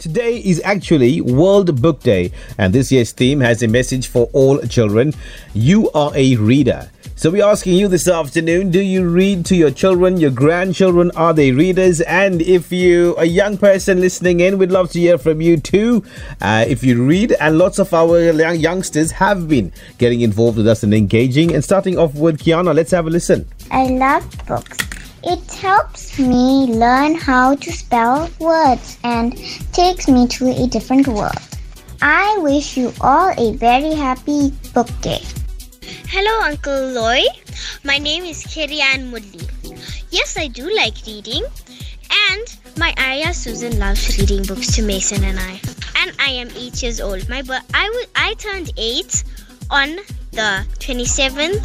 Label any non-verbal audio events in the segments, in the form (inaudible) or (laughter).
Today is actually World Book Day, and this year's theme has a message for all children. You are a reader. So we're asking you this afternoon, do you read to your children, your grandchildren? Are they readers? And if you a young person listening in, we'd love to hear from you too. Uh, if you read, and lots of our young youngsters have been getting involved with us and engaging. And starting off with Kiana, let's have a listen. I love books. It helps me learn how to spell words and takes me to a different world. I wish you all a very happy book day. Hello, Uncle Lloyd. My name is Kirian Moodley. Yes, I do like reading. And my Aya Susan loves reading books to Mason and I. And I am eight years old. My but I, w- I turned eight on the 27th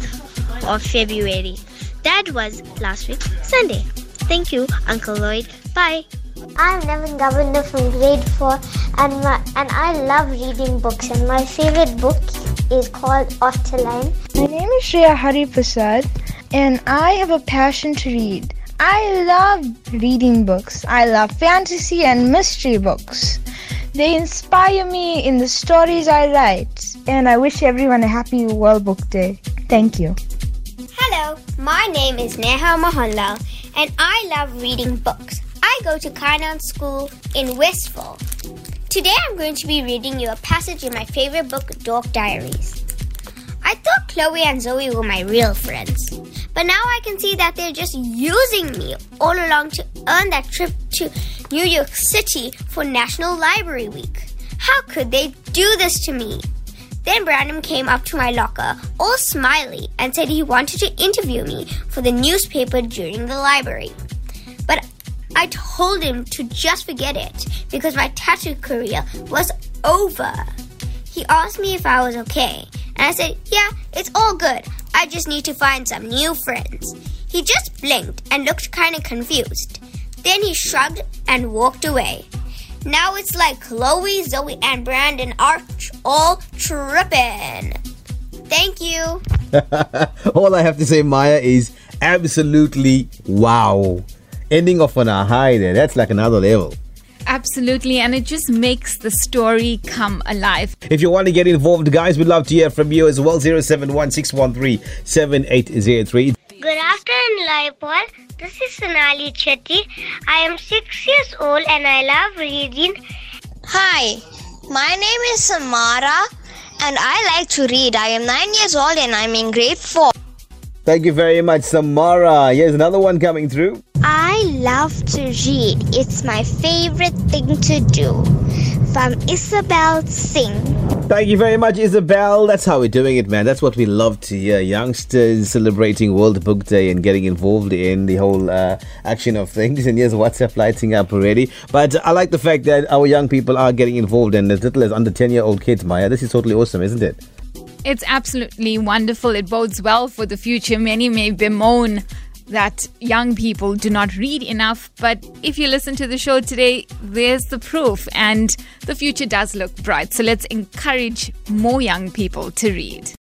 of February. That was last week, Sunday. Thank you, Uncle Lloyd. Bye. I'm Nevin Govender from grade 4 and my, and I love reading books and my favorite book is called Off. My name is Shreya Hari Prasad and I have a passion to read. I love reading books. I love fantasy and mystery books. They inspire me in the stories I write and I wish everyone a happy World Book Day. Thank you. My name is Neha Mohanlal and I love reading books. I go to Kainan School in Westville. Today I'm going to be reading you a passage in my favorite book, Dork Diaries. I thought Chloe and Zoe were my real friends, but now I can see that they're just using me all along to earn that trip to New York City for National Library Week. How could they do this to me? Then Brandon came up to my locker, all smiley, and said he wanted to interview me for the newspaper during the library. But I told him to just forget it because my tattoo career was over. He asked me if I was okay, and I said, Yeah, it's all good. I just need to find some new friends. He just blinked and looked kind of confused. Then he shrugged and walked away. Now it's like Chloe, Zoe, and Brandon are all tripping. Thank you. (laughs) all I have to say, Maya, is absolutely wow. Ending off on a high there. That's like another level. Absolutely, and it just makes the story come alive. If you want to get involved, guys, we'd love to hear from you as well. 0716137803. Mr. Enlighpal, this is Sonali Chetty. I am six years old and I love reading. Hi, my name is Samara and I like to read. I am nine years old and I'm in grade four. Thank you very much, Samara. Here's another one coming through. I love to read. It's my favorite thing to do. From Isabel Singh. Thank you very much, Isabel. That's how we're doing it, man. That's what we love to hear. Youngsters celebrating World Book Day and getting involved in the whole uh, action of things. And yes, WhatsApp lighting up already. But I like the fact that our young people are getting involved and as little as under 10 year old kids, Maya. This is totally awesome, isn't it? It's absolutely wonderful. It bodes well for the future. Many may bemoan that young people do not read enough, but if you listen to the show today, there's the proof, and the future does look bright. So let's encourage more young people to read.